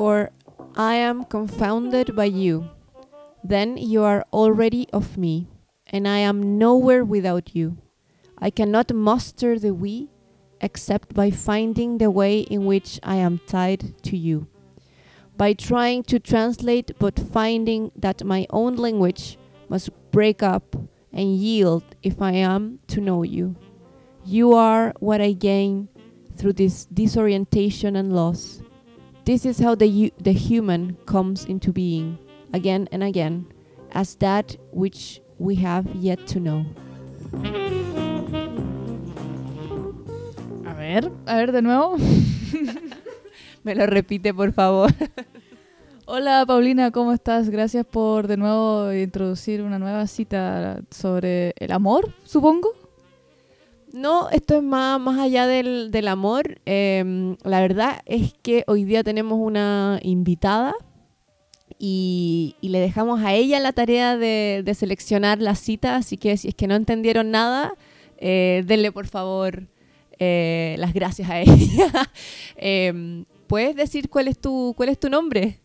for I am confounded by you. Then you are already of me, and I am nowhere without you. I cannot muster the we except by finding the way in which I am tied to you. By trying to translate, but finding that my own language must break up and yield if I am to know you. You are what I gain through this disorientation and loss. This is how the, the human comes into being again and again as that which we have yet to know. A ver, a ver de nuevo. Me lo repite, por favor. Hola Paulina, ¿cómo estás? Gracias por de nuevo introducir una nueva cita sobre el amor, supongo. No, esto es más, más allá del, del amor. Em, la verdad es que hoy día tenemos una invitada y, le dejamos a ella la tarea de, de seleccionar la cita, así que si es que no entendieron nada, eh, denle por favor eh, las gracias a ella. Em, ¿Puedes decir cuál es tu, cuál es tu nombre?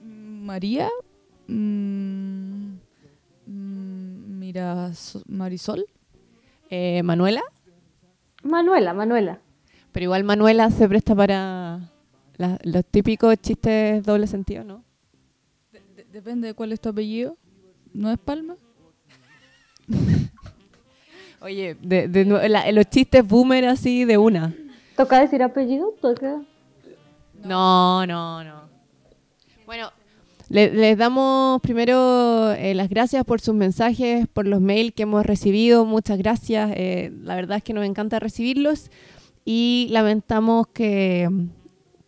María. Mm, mira, so- Marisol. Eh, ¿Manuela? Manuela, Manuela. Pero igual Manuela se presta para la- los típicos chistes doble sentido, ¿no? De- depende de cuál es tu apellido. ¿No es Palma? Oye, de, de nue- la- los chistes boomer así de una. ¿Toca decir apellido? ¿Toca? No, no, no. Bueno, le- les damos primero eh, las gracias por sus mensajes, por los mails que hemos recibido. Muchas gracias. eh, la verdad es que nos encanta recibirlos y lamentamos que,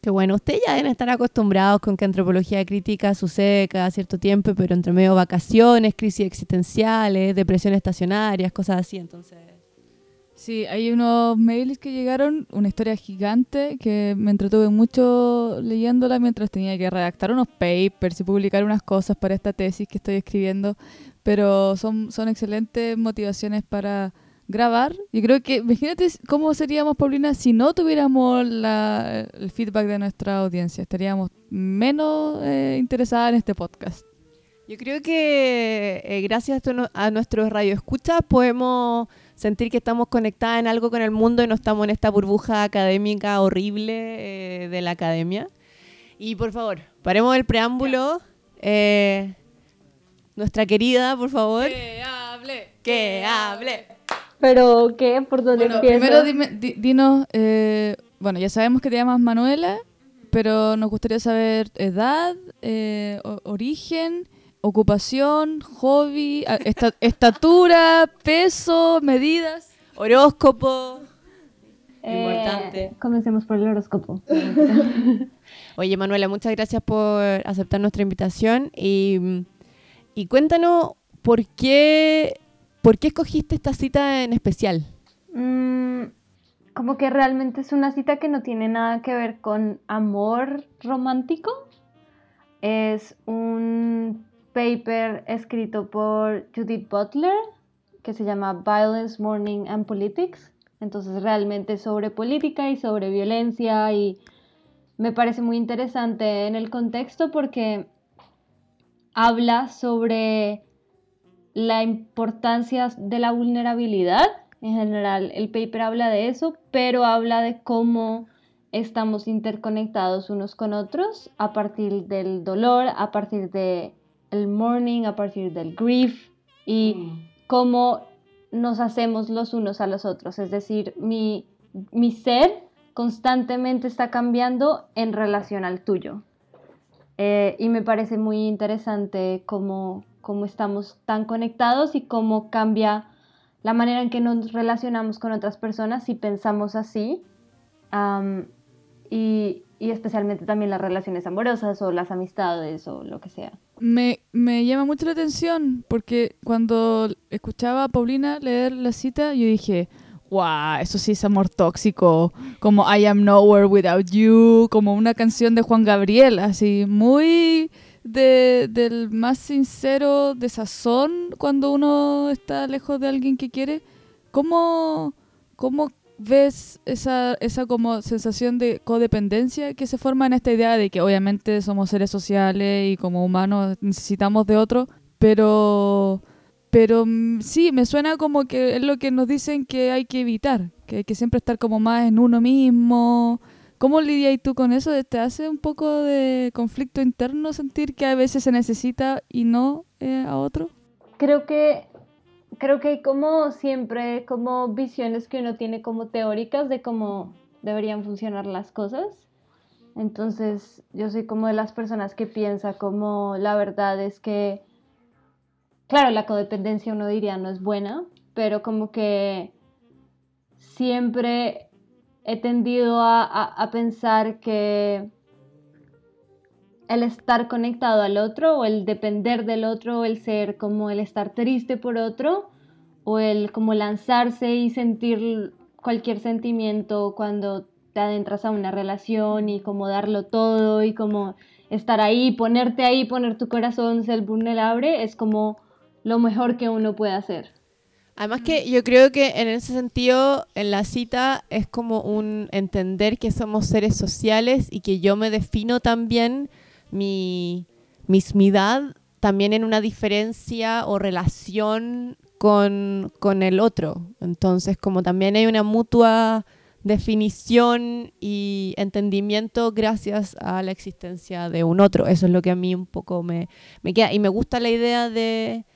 que, bueno, ustedes ya deben estar acostumbrados con que antropología crítica sucede cada cierto tiempo, pero entre medio vacaciones, crisis existenciales, depresiones estacionarias, cosas así. Entonces, Sí, hay unos mails que llegaron, una historia gigante que me entretuve mucho leyéndola mientras tenía que redactar unos papers y publicar unas cosas para esta tesis que estoy escribiendo, pero son, son excelentes motivaciones para grabar. Yo creo que, imagínate cómo seríamos, Paulina, si no tuviéramos la- el feedback de nuestra audiencia, estaríamos menos eh, interesadas en este podcast. Yo creo que eh, gracias a, no- a nuestros radioescuchas podemos sentir que estamos conectadas en algo con el mundo y no estamos en esta burbuja académica horrible eh, de la academia. Y por favor, paremos el preámbulo. Eh, nuestra querida, por favor. ¡Que hable! Que hable. ¿Pero qué? ¿Por dónde Bueno, empiezo? primero dime- di- dinos, eh, bueno, ya sabemos que te llamas Manuela, pero nos gustaría saber edad, eh, origen, ocupación, hobby, esta- estatura, peso, medidas. Horóscopo. Eh, Importante. Comencemos por el horóscopo. Oye, Manuela, muchas gracias por aceptar nuestra invitación y, y cuéntanos por qué, por qué escogiste esta cita en especial. Mm, como que realmente es una cita que no tiene nada que ver con amor romántico. Es un paper escrito por Judith Butler que se llama Violence, Mourning and Politics. Entonces realmente sobre política y sobre violencia y me parece muy interesante en el contexto porque habla sobre la importancia de la vulnerabilidad. En general, el paper habla de eso, pero habla de cómo estamos interconectados unos con otros a partir del dolor, a partir del el mourning, a partir del grief y cómo nos hacemos los unos a los otros. Es decir, mi, mi ser constantemente está cambiando en relación al tuyo. Eh, y me parece muy interesante cómo, cómo estamos tan conectados y cómo cambia la manera en que nos relacionamos con otras personas si pensamos así. Am, y, y especialmente también las relaciones amorosas o las amistades o lo que sea. Me, me llama mucho la atención porque cuando escuchaba a Paulina leer la cita, yo dije, wow, eso sí es amor tóxico, como I am nowhere without you, como una canción de Juan Gabriel, así muy de, del más sincero desazón cuando uno está lejos de alguien que quiere. ¿Cómo, cómo ves esa, esa como sensación de codependencia que se forma en esta idea de que obviamente somos seres sociales y como humanos necesitamos de otro, pero, pero mm, sí, me suena como que es lo que nos dicen que hay que evitar, que hay que siempre estar como más en uno mismo. ¿Cómo lidias tú con eso? ¿Te hace un poco de conflicto interno sentir que a veces se necesita y no eh, a otro? Creo que creo que hay como siempre como visiones que uno tiene como teóricas de cómo deberían funcionar las cosas. Entonces yo soy como de las personas que piensa como la verdad es que, claro, la codependencia uno diría no es buena, pero como que siempre he tendido a, a pensar que el estar conectado al otro o el depender del otro o el ser como el estar triste por otro o el como lanzarse y sentir cualquier sentimiento cuando te adentras a una relación y como darlo todo y como estar ahí, ponerte ahí, poner tu corazón, ser vulnerable, es como lo mejor que uno puede hacer. Además que yo creo que en ese sentido, en la cita es como un entender que somos seres sociales y que yo me defino también mi mismidad también en una diferencia o relación con, con el otro. Entonces, como también hay una mutua definición y entendimiento gracias a la existencia de un otro. Eso es lo que a mí un poco me, me queda. Y me gusta la idea de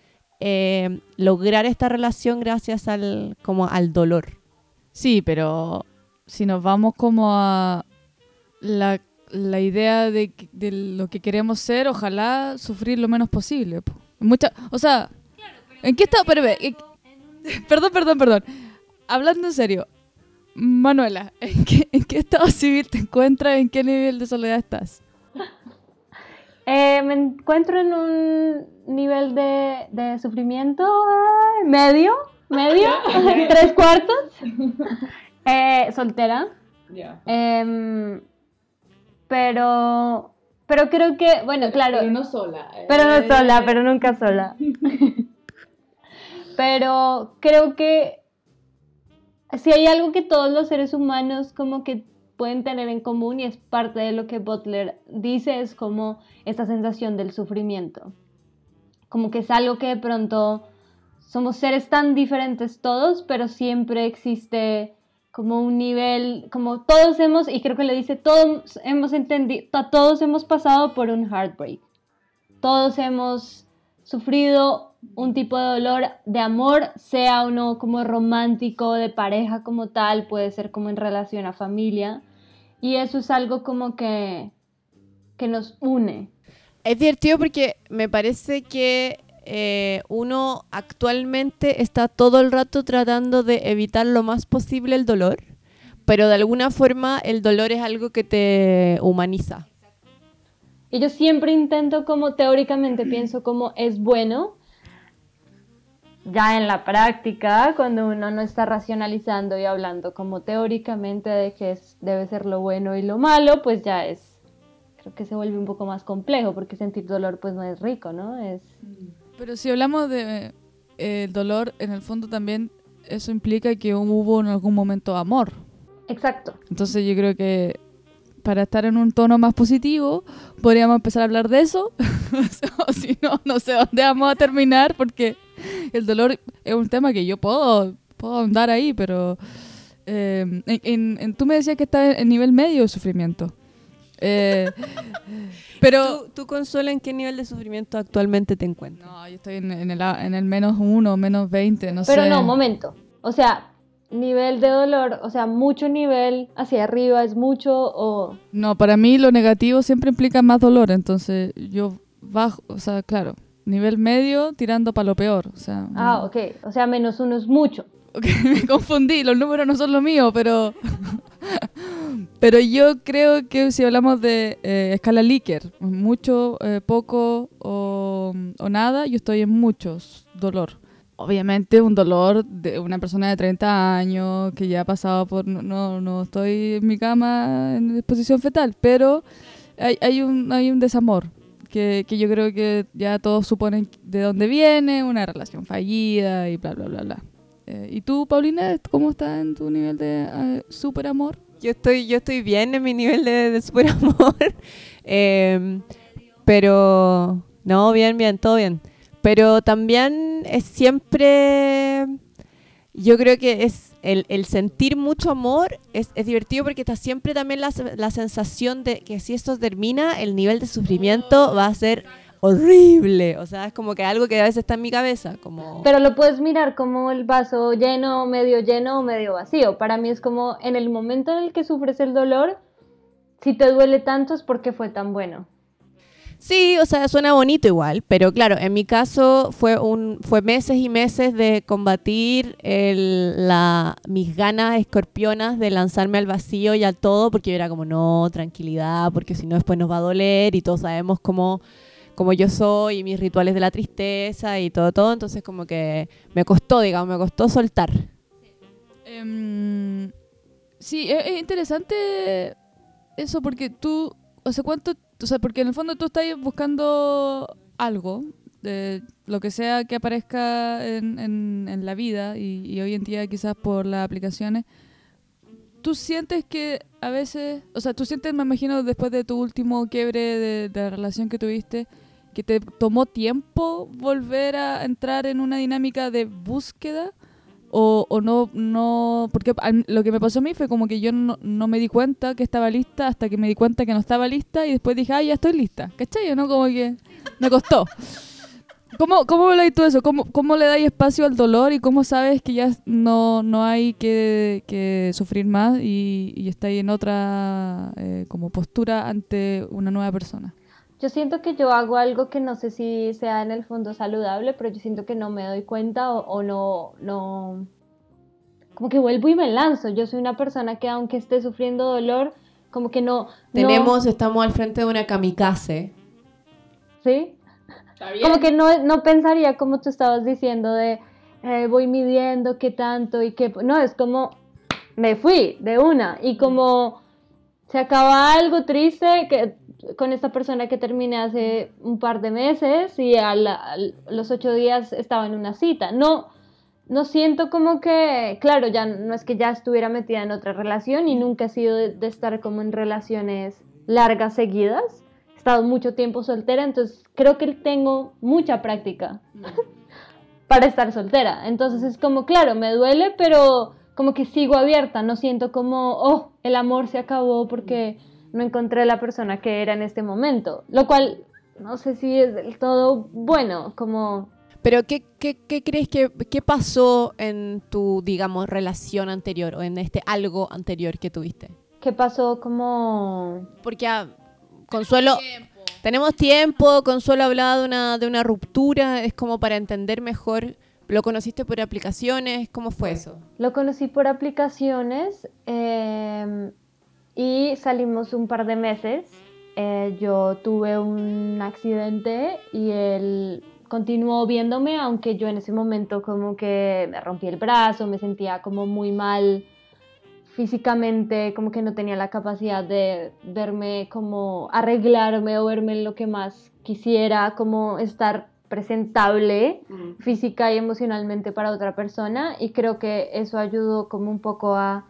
eh, lograr esta relación gracias al, como al dolor. Sí, pero si nos vamos como a la, la idea de, de, lo que queremos ser, ojalá sufrir lo menos posible. Mucha, o sea, ¿En qué estado? Perdón, perdón, perdón. Hablando en serio, Manuela, ¿en qué, ¿en qué, estado civil te encuentras? ¿En qué nivel de soledad estás? Eh, me encuentro en un nivel de, de sufrimiento medio, medio, tres cuartos, eh, soltera. Eh, pero, pero creo que, bueno, claro. Pero no sola. Pero no sola, pero nunca sola. Pero creo que si hay algo que todos los seres humanos como que pueden tener en común y es parte de lo que Butler dice, es como esta sensación del sufrimiento. Como que es algo que de pronto somos seres tan diferentes todos, pero siempre existe como un nivel, como todos hemos, y creo que le dice, todos hemos entendido, todos hemos pasado por un heartbreak. Todos hemos sufrido un tipo de dolor de amor, sea uno como romántico, de pareja como tal, puede ser como en relación a familia. Y eso es algo como que, que nos une. Es divertido porque me parece que eh, uno actualmente está todo el rato tratando de evitar lo más posible el dolor, pero de alguna forma el dolor es algo que te humaniza. Y yo siempre intento como teóricamente pienso como es bueno, ya en la práctica, cuando uno no está racionalizando y hablando como teóricamente de que es, debe ser lo bueno y lo malo, pues ya es, creo que se vuelve un poco más complejo, porque sentir dolor pues no es rico, ¿no? Es... Pero si hablamos de eh, dolor, en el fondo también eso implica que hubo en algún momento amor. Exacto. Entonces yo creo que para estar en un tono más positivo, podríamos empezar a hablar de eso. o si no, no sé dónde vamos a terminar, porque el dolor es un tema que yo puedo, puedo andar ahí, pero eh, en, tú me decías que está en nivel medio de sufrimiento. Eh, pero ¿Tú, ¿Tú, Consuela, en qué nivel de sufrimiento actualmente te encuentras? No, yo estoy en, el, en el menos uno, menos 20, no sé. Pero no, momento. O sea, nivel de dolor, o sea, mucho nivel hacia arriba es mucho o... No, para mí lo negativo siempre implica más dolor, entonces yo bajo, o sea, claro, nivel medio tirando para lo peor. O sea, ah, ok. O sea, menos uno es mucho. Okay, me confundí, los números no son lo mío, pero... pero yo creo que si hablamos de eh, escala Likert, mucho, eh, poco o, o, nada, yo estoy en muchos dolor. Obviamente un dolor de una persona de 30 años que ya ha pasado por... No, no estoy en mi cama en disposición fetal, pero hay, hay, un, hay un desamor que, yo creo que ya todos suponen de dónde viene, una relación fallida y bla, bla, bla, bla. Eh, ¿Y tú, Paulina, cómo estás en tu nivel de eh, super amor? Yo estoy, yo estoy bien en mi nivel de, de super amor. Em, pero, no, bien, bien, todo bien. Pero también es siempre, yo creo que es el, el sentir mucho amor es, es divertido porque está siempre también la, la sensación de que si esto termina, el nivel de sufrimiento va a ser horrible. O sea, es como que algo que a veces está en mi cabeza. Como... Pero lo puedes mirar como el vaso lleno, medio lleno o medio vacío. Para mí es como en el momento en el que sufres el dolor, si te duele tanto es porque fue tan bueno. Sí, o sea, suena bonito igual, pero claro, en mi caso fue un fue meses y meses de combatir el, la, mis ganas escorpionas de lanzarme al vacío y al todo, porque yo era como, no, tranquilidad, porque si no después nos va a doler y todos sabemos cómo como yo soy y mis rituales de la tristeza y todo, todo. Entonces como que me costó, digamos, me costó soltar. Em, sí, es, es interesante eso porque tú, o sea, ¿cuánto? O sea, porque en el fondo tú estás buscando algo, de lo que sea que aparezca en, la vida y, hoy en día quizás por las aplicaciones. ¿Tú sientes que a veces, o sea, tú sientes, me imagino, después de tu último quiebre de, de relación que tuviste, que te tomó tiempo volver a entrar en una dinámica de búsqueda? O, o no, no, porque lo que me pasó a mí fue como que yo no, no me di cuenta que estaba lista hasta que me di cuenta que no estaba lista y después dije, ah, ya estoy lista, ¿cachai? ¿No? Como que me costó. ¿Cómo, cómo veis tú eso? ¿Cómo, ¿Cómo le dais espacio al dolor y cómo sabes que ya no, no hay que, que sufrir más y, y estáis en otra eh, como postura ante una nueva persona? Yo siento que yo hago algo que no sé si sea en el fondo saludable, pero yo siento que no me doy cuenta o, o no, no, como que vuelvo y me lanzo. Yo soy una persona que aunque esté sufriendo dolor, como que no, no- Tenemos, estamos al frente de una kamikaze. ¿sí? Como que no, no pensaría como tú estabas diciendo de eh, voy midiendo qué tanto y qué... No, es como me fui de una y como se acaba algo triste que con esta persona que terminé hace un par de meses y a, la- a los ocho días estaba en una cita. No, no siento como que, claro, ya no es que ya estuviera metida en otra relación y nunca he sido de, de estar como en relaciones largas seguidas. He estado mucho tiempo soltera, entonces creo que tengo mucha práctica para estar soltera. Entonces es como, claro, me duele, pero como que sigo abierta, no siento como, oh, el amor se acabó porque no encontré la persona que era en este momento. Lo cual no sé si es del todo bueno, como Pero ¿qué, qué, qué crees que qué pasó en tu, digamos, relación anterior o en este algo anterior que tuviste? qué pasó como... Porque ah, Consuelo, tenemos tiempo, Consuelo hablaba de una, de una ruptura, es como para entender mejor, ¿lo conociste por aplicaciones? ¿Cómo fue eso? Lo conocí por aplicaciones eh, y salimos un par de meses. Eh, yo tuve un accidente y él continuó viéndome, aunque yo en ese momento como que me rompí el brazo, me sentía como muy mal físicamente, como que no tenía la capacidad de verme como arreglarme o verme lo que más quisiera, como estar presentable física y emocionalmente para otra persona y creo que eso ayudó como un poco a,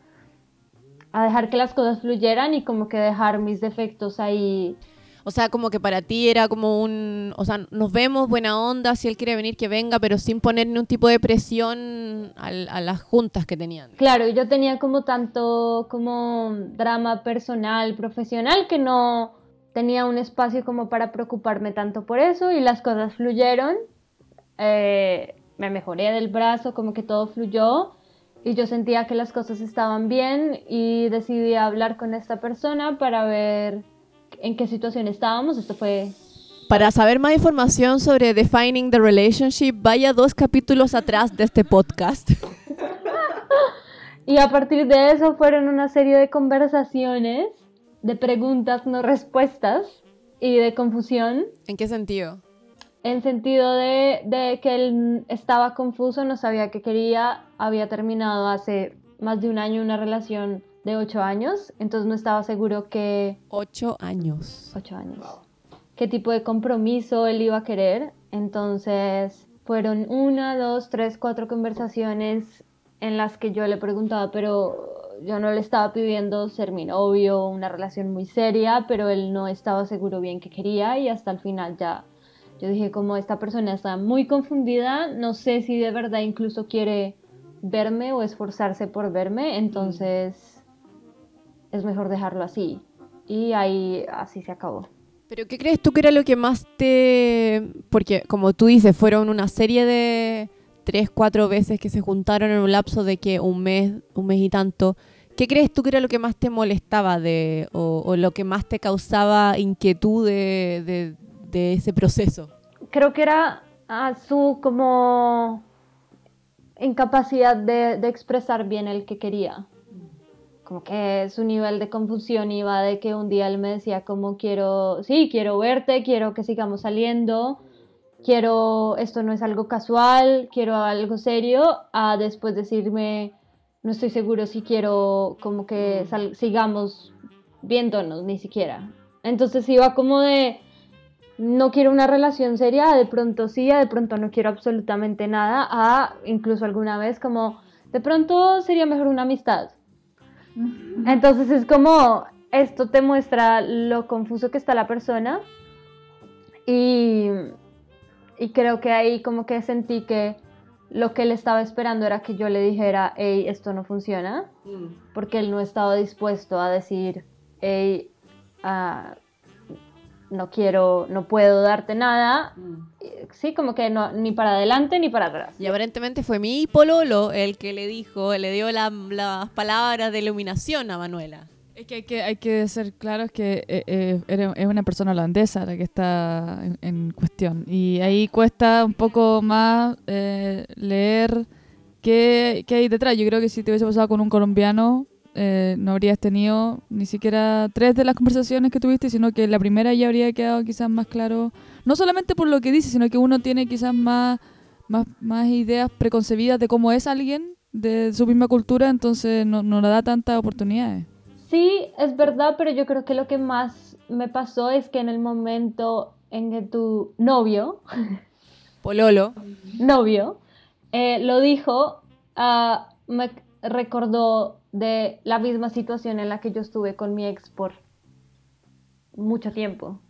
a dejar que las cosas fluyeran y como que dejar mis defectos ahí. O sea, como que para ti era como un, o sea, nos vemos, buena onda, si él quiere venir, que venga, pero sin poner ningún tipo de presión al- a, las juntas que tenían. Claro, yo tenía como tanto como drama personal, profesional, que no tenía un espacio como para preocuparme tanto por eso y las cosas fluyeron. Eh, me mejoré del brazo, como que todo fluyó y yo sentía que las cosas estaban bien y decidí hablar con esta persona para ver en qué situación estábamos. Esto fue Para saber más información sobre Defining the Relationship, vaya dos capítulos atrás de este podcast. Y a partir de eso fueron una serie de conversaciones, de preguntas no respuestas y de confusión, ¿En qué sentido? En sentido de, de que él estaba confuso, no sabía qué quería, había terminado hace más de un año una relación de ocho años, entonces no estaba seguro que Ocho años. ocho años qué tipo de compromiso él iba a querer, entonces fueron una, dos, tres, cuatro conversaciones en las que yo le preguntaba, pero yo no le estaba pidiendo ser mi novio, una relación muy seria, pero él no estaba seguro bien que quería y hasta el final ya yo dije como esta persona está muy confundida, no sé si de verdad incluso quiere verme o esforzarse por verme, entonces es mejor dejarlo así. Y ahí así se acabó. ¿Pero qué crees tú que era lo que más te...? Porque como tú dices, fueron una serie de tres, cuatro veces que se juntaron en un lapso de que un mes, un mes y tanto. ¿Qué crees tú que era lo que más te molestaba de, o, lo que más te causaba inquietud de, ese proceso? Creo que era a su como incapacidad de, de expresar bien el que quería como que su nivel de confusión iba de que un día él me decía como quiero, sí, quiero verte, quiero que sigamos saliendo, quiero, esto no es algo casual, quiero algo serio, a después decirme, no estoy seguro si quiero como que sigamos viéndonos ni siquiera. Entonces iba como de, no quiero una relación seria, de pronto sí, de pronto no quiero absolutamente nada, a incluso alguna vez como, de pronto sería mejor una amistad entonces es como, esto te muestra lo confuso que está la persona y, y creo que ahí como que sentí que lo que él estaba esperando era que yo le dijera, hey, esto no funciona, mm. porque él no estaba dispuesto a decir, hey, ah, no quiero, no puedo darte nada. Mm. Sí, como que no, ni para adelante ni para atrás. Y aparentemente fue mi pololo el que le dijo, le dio las palabras de iluminación a Manuela. Es que hay que, hay que ser claros que eh, eh, es una persona holandesa la que está en, cuestión. Y ahí cuesta un poco más eh, leer qué, qué hay detrás. Yo creo que si te hubiese pasado con un colombiano, eh, no habrías tenido ni siquiera tres de las conversaciones que tuviste, sino que la primera ya habría quedado quizás más claro, no solamente por lo que dice, sino que uno tiene quizás más, más, ideas preconcebidas de cómo es alguien de su misma cultura, entonces no, no le da tantas oportunidades. Sí, es verdad, pero yo creo que lo que más me pasó es que en el momento en que tu novio, Pololo, novio, eh, lo dijo, uh, me recordó de la misma situación en la que yo estuve con mi ex por mucho tiempo.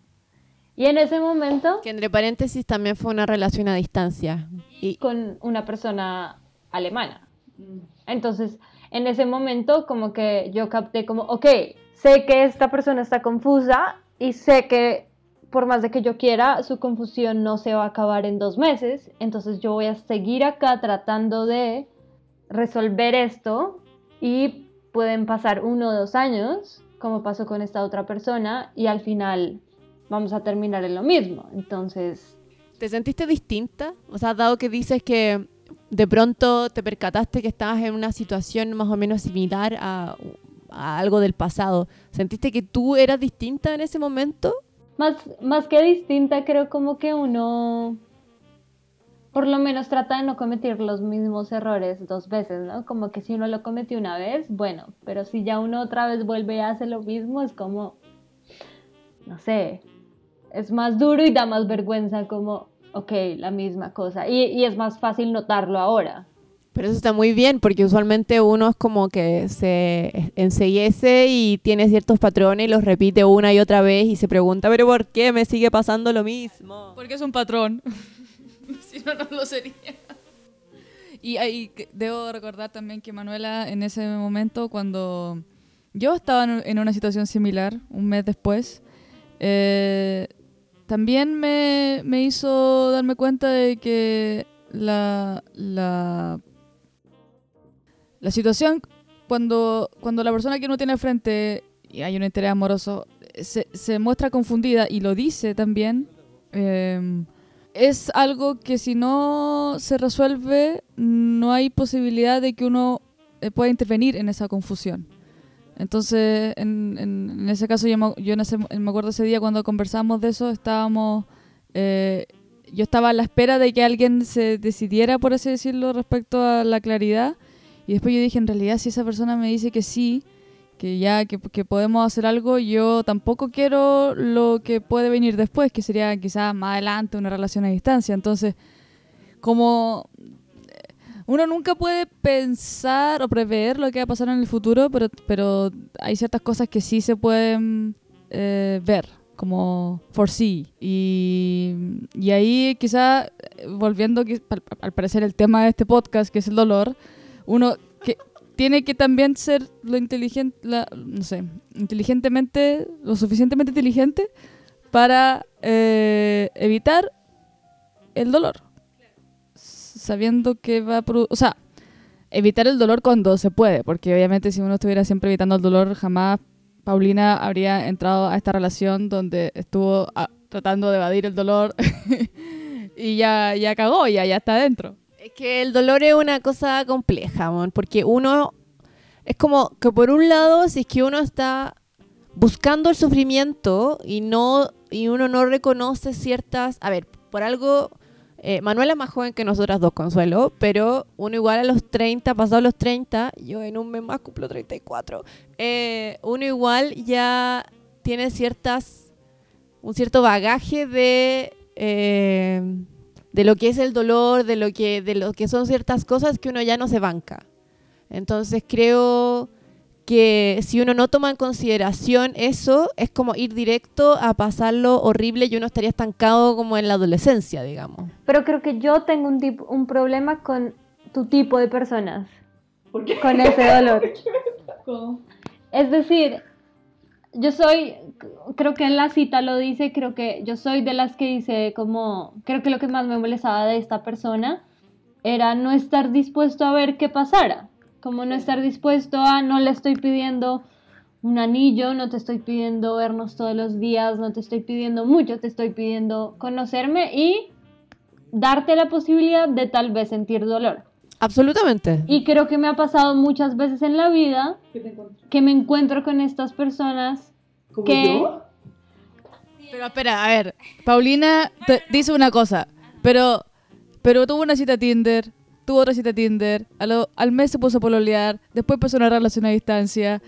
Y en ese momento... Que entre paréntesis también fue una relación a distancia. Y con una persona alemana. Entonces, en ese momento como que yo capté como, ok, sé que esta persona está confusa y sé que por más de que yo quiera, su confusión no se va a acabar en dos meses. Entonces yo voy a seguir acá tratando de resolver esto y pueden pasar uno o dos años, como pasó con esta otra persona, y al final vamos a terminar en lo mismo. Entonces... ¿Te sentiste distinta? O sea, dado que dices que de pronto te percataste que estabas en una situación más o menos similar a, a algo del pasado, ¿sentiste que tú eras distinta en ese momento? Más, más que distinta, creo como que uno por lo menos trata de no cometer los mismos errores dos veces, ¿no? Como que si uno lo cometió una vez, bueno, pero si ya uno otra vez vuelve y hace lo mismo, es como, no sé, es más duro y da más vergüenza como, ok, la misma cosa. Y, es más fácil notarlo ahora. Pero eso está muy bien, porque usualmente uno es como que se enseguece y tiene ciertos patrones y los repite una y otra vez y se pregunta, pero ¿por qué me sigue pasando lo mismo? Porque es un patrón. si no, no lo sería. Y, ahí debo recordar también que Manuela en ese momento, cuando yo estaba en una situación similar, un mes después, eh, también me, me, hizo darme cuenta de que la, la, la situación, cuando, cuando la persona que uno tiene al frente y hay un interés amoroso, se, se muestra confundida y lo dice también, eh, es algo que si no se resuelve, no hay posibilidad de que uno eh, pueda intervenir en esa confusión. Entonces, en, ese caso, yo, me, me acuerdo ese día cuando conversamos de eso, estábamos, eh, yo estaba a la espera de que alguien se decidiera, por así decirlo, respecto a la claridad. Y después yo dije, en realidad, si esa persona me dice que sí, que ya que, podemos hacer algo, yo tampoco quiero lo que puede venir después, que sería quizás más adelante una relación a distancia. Entonces, como eh, uno nunca puede pensar o prever lo que va a pasar en el futuro, pero, pero hay ciertas cosas que sí se pueden eh, ver, como foresee. Y, y ahí quizá, eh, volviendo que- al parecer el tema de este podcast, que es el dolor, uno que tiene que también ser lo inteligente, no sé, inteligentemente, lo suficientemente inteligente para eh, evitar el dolor. Sabiendo que va a O sea, evitar el dolor cuando se puede, porque obviamente si uno estuviera siempre evitando el dolor, jamás Paulina habría entrado a esta relación donde estuvo ah, tratando de evadir el dolor y ya, ya cagó, ya, ya está adentro. Es que el dolor es una cosa compleja, mon, porque uno es como que por un lado, si es que uno está buscando el sufrimiento y no y uno no reconoce ciertas, a ver, por algo eh, Manuela es más joven que nosotras dos, Consuelo, pero uno igual a los 30, pasados los 30, yo en un mes más cumplo 34, eh, uno igual ya tiene ciertas, un cierto bagaje de, eh, de lo que es el dolor, de lo que, de lo que son ciertas cosas que uno ya no se banca. Entonces creo que si uno no toma en consideración eso, es como ir directo a pasarlo horrible y uno estaría estancado como en la adolescencia, digamos. Pero creo que yo tengo un, tipo, un problema con tu tipo de personas. Con ese dolor. Es decir, yo soy, creo que en la cita lo dice, creo que yo soy de las que dice como, creo que lo que más me molestaba de esta persona era no estar dispuesto a ver qué pasara. Como no estar dispuesto a, no le estoy pidiendo un anillo, no te estoy pidiendo vernos todos los días, no te estoy pidiendo mucho, te estoy pidiendo conocerme y darte la posibilidad de tal vez sentir dolor. Absolutamente. Y creo que me ha pasado muchas veces en la vida que me encuentro con estas personas ¿Como que yo? Pero espera, a ver, Paulina te- dice una cosa, pero, pero tuvo una cita Tinder, tuvo otra cita Tinder, a lo- al mes se puso a pololear, después empezó una relación a distancia,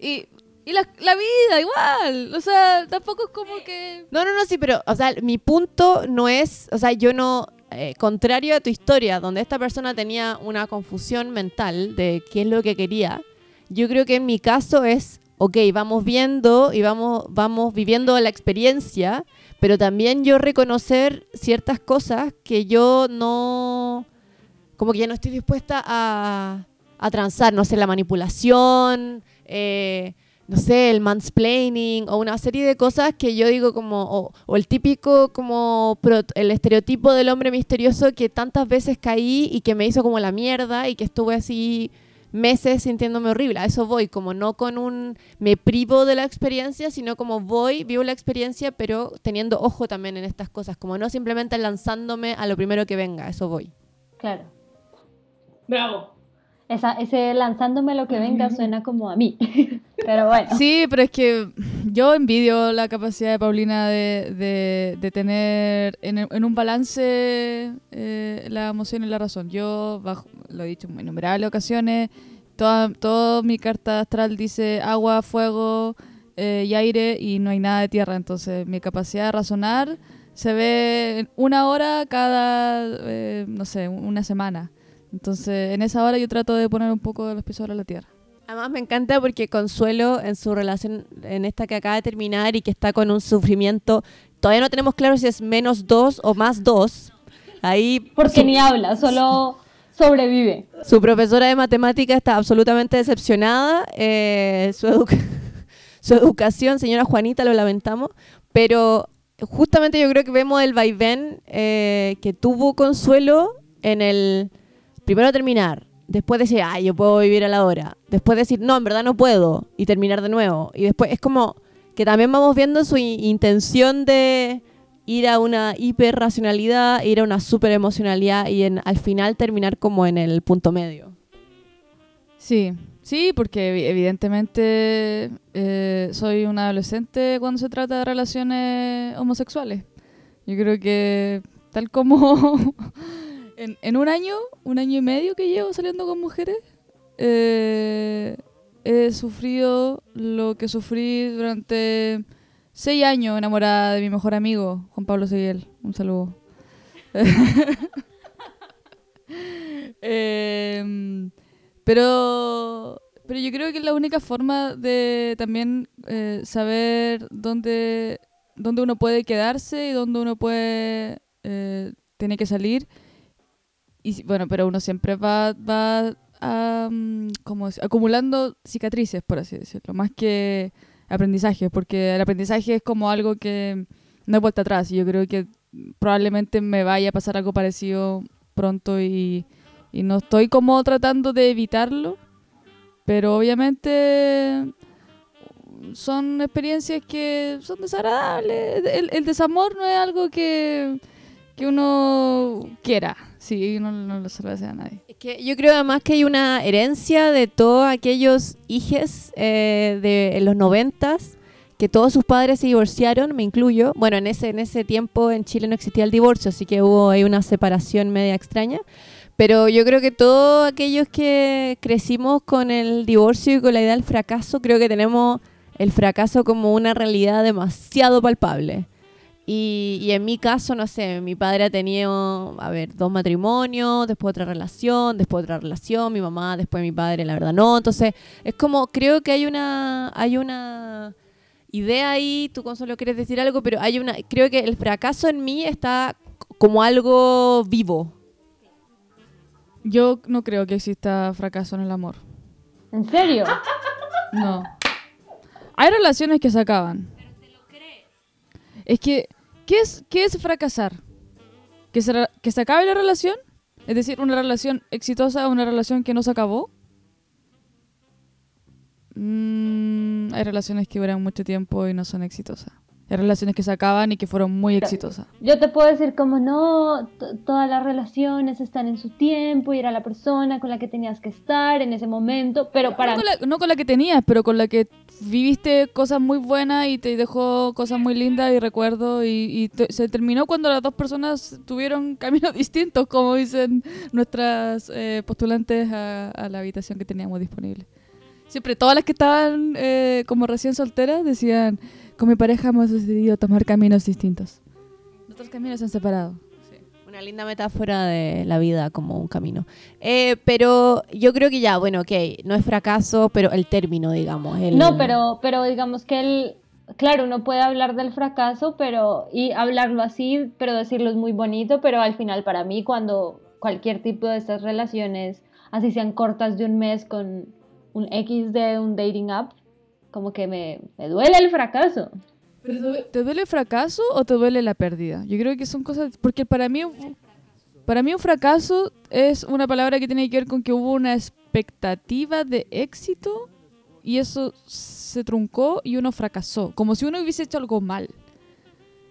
y, y la, la vida igual, o sea, tampoco es como que... No, no, no, sí, pero, o sea, mi punto no es, o sea, yo no, eh, contrario a tu historia, donde esta persona tenía una confusión mental de qué es lo que quería, yo creo que en mi caso es, ok, vamos viendo y vamos, vamos viviendo la experiencia, pero también yo reconocer ciertas cosas que yo no, como que ya no estoy dispuesta a, a transar, no sé, la manipulación, eh, no sé, el mansplaining o una serie de cosas que yo digo como, o, o el típico como pro- el estereotipo del hombre misterioso que tantas veces caí y que me hizo como la mierda y que estuve así meses sintiéndome horrible. A eso voy, como no con un me privo de la experiencia, sino como voy, vivo la experiencia, pero teniendo ojo también en estas cosas, como no simplemente lanzándome a lo primero que venga, a eso voy. Claro. Bravo. Esa, ese lanzándome lo que venga suena como a mí. Pero bueno. Sí, pero es que yo envidio la capacidad de Paulina de, de- de tener en, en un balance eh, la emoción y la razón. Yo, bajo, lo he dicho en innumerables ocasiones, toda, toda mi carta astral dice agua, fuego eh, y aire y no hay nada de tierra. Entonces mi capacidad de razonar se ve en una hora cada, eh, no sé, una semana. Entonces en esa hora yo trato de poner un poco de los pies sobre la tierra. Además me encanta porque Consuelo en su relación, en esta que acaba de terminar y que está con un sufrimiento, todavía no tenemos claro si es menos dos o más dos. Ahí Porque su, ni habla, solo sobrevive. su profesora de matemática está absolutamente decepcionada. eh, su, educa- su educación, señora Juanita, lo lamentamos, pero justamente yo creo que vemos el vaivén eh, que tuvo Consuelo en el primero terminar, después decir, ay, yo puedo vivir a la hora, después decir, no, en verdad no puedo, y terminar de nuevo. Y después es como que también vamos viendo su in- intención de ir a una hiperracionalidad, ir a una superemocionalidad y en, al final terminar como en el punto medio. Sí, sí, porque evi- evidentemente eh, soy una adolescente cuando se trata de relaciones homosexuales. Yo creo que tal como en, un año, un año y medio que llevo saliendo con mujeres, eh, he sufrido lo que sufrí durante seis años enamorada de mi mejor amigo, Juan Pablo Seguiel. Un saludo. Em, pero, pero yo creo que es la única forma de también eh, saber dónde, dónde uno puede quedarse y dónde uno puede... Eh, tiene que salir y bueno, pero uno siempre va, va am, como acumulando cicatrices, por así decirlo, más que aprendizaje, porque el aprendizaje es como algo que no hay vuelta atrás. Y yo creo que probablemente me vaya a pasar algo parecido pronto y, y no estoy como tratando de evitarlo, pero obviamente son experiencias que son desagradables. El, el desamor no es algo que, que uno quiera, sí, no, no lo se lo a nadie. Es que yo creo además que hay una herencia de todos aquellos hijes eh, de en los noventas que todos sus padres se divorciaron, me incluyo. Bueno, en ese, en ese tiempo en Chile no existía el divorcio, así que hubo ahí una separación media extraña. Pero yo creo que todos aquellos que crecimos con el divorcio y con la idea del fracaso, creo que tenemos el fracaso como una realidad demasiado palpable. Y, y en mi caso, no sé, mi padre ha tenido, a ver, dos matrimonios, después otra relación, después otra relación, mi mamá, después mi padre, la verdad no. Entonces, es como, creo que hay una, hay una idea ahí, tú Consuelo quieres decir algo, pero hay una, creo que el fracaso en mí está como algo vivo. Yo no creo que exista fracaso en el amor. ¿En serio? No. Hay relaciones que se acaban. Es que, ¿qué es, qué es fracasar? ¿Que se, ¿Que se acabe la relación? Es decir, una relación exitosa una relación que no se acabó. Mm, hay relaciones que duran mucho tiempo y no son exitosas. Hay relaciones que se acaban y que fueron muy exitosas. Yo te puedo decir como no, todas las relaciones están en su tiempo y era la persona con la que tenías que estar en ese momento, pero para No con, la, no con la que tenías, pero con la que viviste cosas muy buenas y te dejó cosas muy lindas y recuerdos. Y, y se terminó cuando las dos personas tuvieron caminos distintos, como dicen nuestras eh, postulantes a, a la habitación que teníamos disponible. Siempre, todas las que estaban eh, como recién solteras decían: Con mi pareja hemos decidido tomar caminos distintos. Nuestros caminos se han separado. Una linda metáfora de la vida como un camino. Eh, pero yo creo que ya, bueno, ok, no es fracaso, pero el término, digamos. el- No, pero, pero digamos que él, claro, uno puede hablar del fracaso, pero, y hablarlo así, pero decirlo es muy bonito, pero al final para mí cuando cualquier tipo de estas relaciones, así sean cortas de un mes con un X de un dating app, como que me, me duele el fracaso. ¿Te duele el fracaso o te duele la pérdida? Yo creo que son cosas... Porque para mí, para mí un fracaso es una palabra que tiene que ver con que hubo una expectativa de éxito y eso se truncó y uno fracasó. Como si uno hubiese hecho algo mal.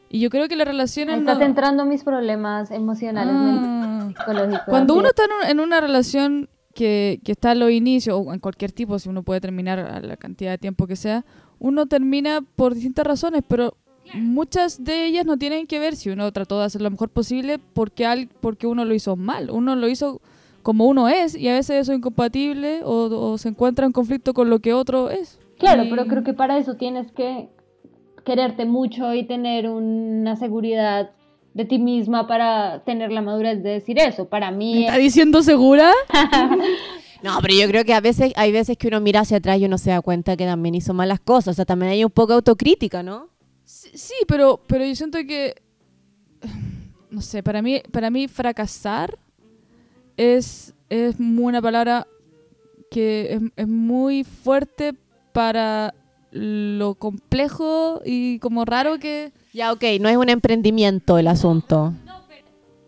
Y yo creo que las relaciones... Estás no- entrando en mis problemas emocionales, Ah. psicológicos. Cuando uno es. está en una relación que, que está a los inicios, o en cualquier tipo, si uno puede terminar a la cantidad de tiempo que sea, uno termina por distintas razones, pero muchas de ellas no tienen que ver si uno trató de hacer lo mejor posible porque, al, porque uno lo hizo mal. Uno lo hizo como uno es y a veces eso es incompatible o, o se encuentra en conflicto con lo que otro es. Claro, Y- pero creo que para eso tienes que quererte mucho y tener una seguridad de ti misma para tener la madurez de decir eso. Para mí, ¿Está diciendo segura? No, pero yo creo que a veces hay veces que uno mira hacia atrás y uno se da cuenta que también hizo malas cosas. O sea, también hay un poco de autocrítica, ¿no? Sí, sí, pero, pero yo siento que, no sé, para mí, para mí fracasar es, es una palabra que es, es muy fuerte para lo complejo y como raro que... Ya, ok, no es un emprendimiento el asunto.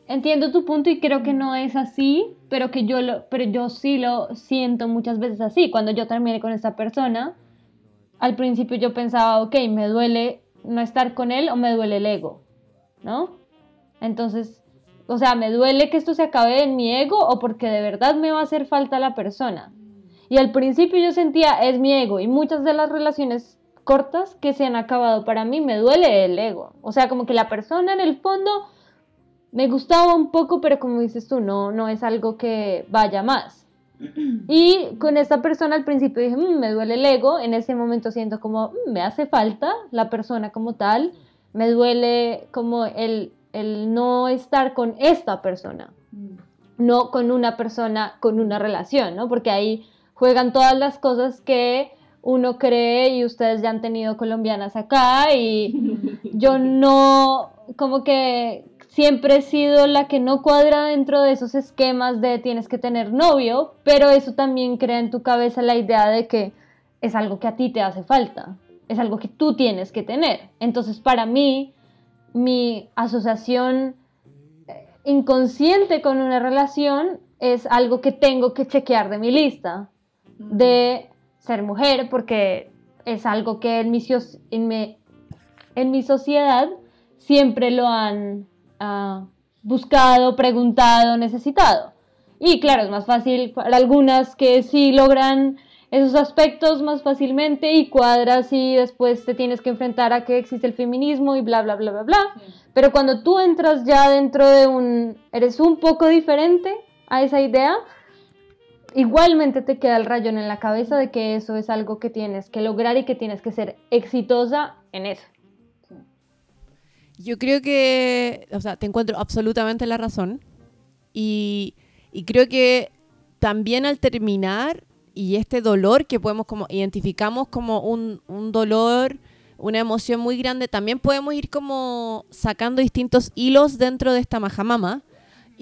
entiendo tu punto y creo que no es así, pero que yo lo, pero yo sí lo siento muchas veces así. Cuando yo terminé con esta persona, al principio yo pensaba, ok, me duele no estar con él o me duele el ego, ¿no? Entonces, o sea, me duele que esto se acabe en mi ego o porque de verdad me va a hacer falta la persona. Y al principio yo sentía, es mi ego, y muchas de las relaciones cortas que se han acabado para mí me duele el ego. O sea, como que la persona en el fondo me gustaba un poco, pero como dices tú, no, no es algo que vaya más. Y con esta persona al principio dije, "Mm, me duele el ego, en ese momento siento como, "Mm, me hace falta la persona como tal, me duele como el, el no estar con esta persona. no con una persona, con una relación, ¿no? Porque ahí juegan todas las cosas que uno cree y ustedes ya han tenido colombianas acá y yo no, como que siempre he sido la que no cuadra dentro de esos esquemas de tienes que tener novio, pero eso también crea en tu cabeza la idea de que es algo que a ti te hace falta, es algo que tú tienes que tener. Entonces para mí, mi asociación eh, inconsciente con una relación es algo que tengo que chequear de mi lista, de ser mujer, porque es algo que en mi, en mi, sociedad siempre lo han ah, buscado, preguntado, necesitado. Y claro, es más fácil para algunas que sí logran esos aspectos más fácilmente y cuadras y después te tienes que enfrentar a que existe el feminismo y bla, bla, bla, bla, bla. Pero cuando tú entras ya dentro de un, eres un poco diferente a esa idea, igualmente te queda el rayón en la cabeza de que eso es algo que tienes que lograr y que tienes que ser exitosa en eso. Yo creo que, o sea, te encuentro absolutamente la razón y, y creo que también al terminar y este dolor que podemos como identificamos como un, un dolor, una emoción muy grande, también podemos ir como sacando distintos hilos dentro de esta majamama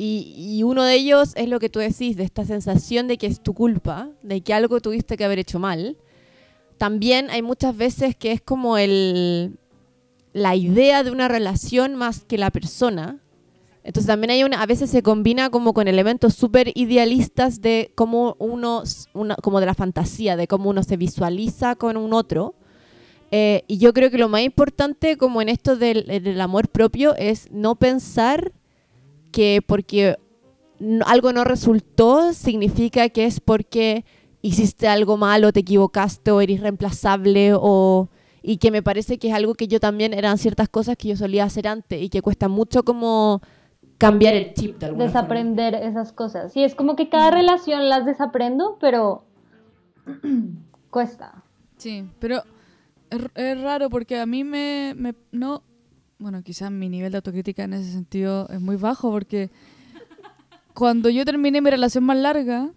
y, uno de ellos es lo que tú decís, de esta sensación de que es tu culpa, de que algo tuviste que haber hecho mal. También hay muchas veces que es como el, la idea de una relación más que la persona. Entonces también hay una, a veces se combina como con elementos súper idealistas de cómo uno, como de la fantasía, de cómo uno se visualiza con un otro. Eh, y yo creo que lo más importante como en esto del, del amor propio es no pensar que porque algo no resultó significa que es porque hiciste algo malo, te equivocaste o eres reemplazable o y que me parece que es algo que yo también eran ciertas cosas que yo solía hacer antes y que cuesta mucho como cambiar el chip de alguna desaprender esas cosas. Sí, es como que cada relación las desaprendo, pero cuesta. Sí, pero es, raro porque a mí me, me no bueno, quizás mi nivel de autocrítica en ese sentido es muy bajo porque cuando yo terminé mi relación más larga,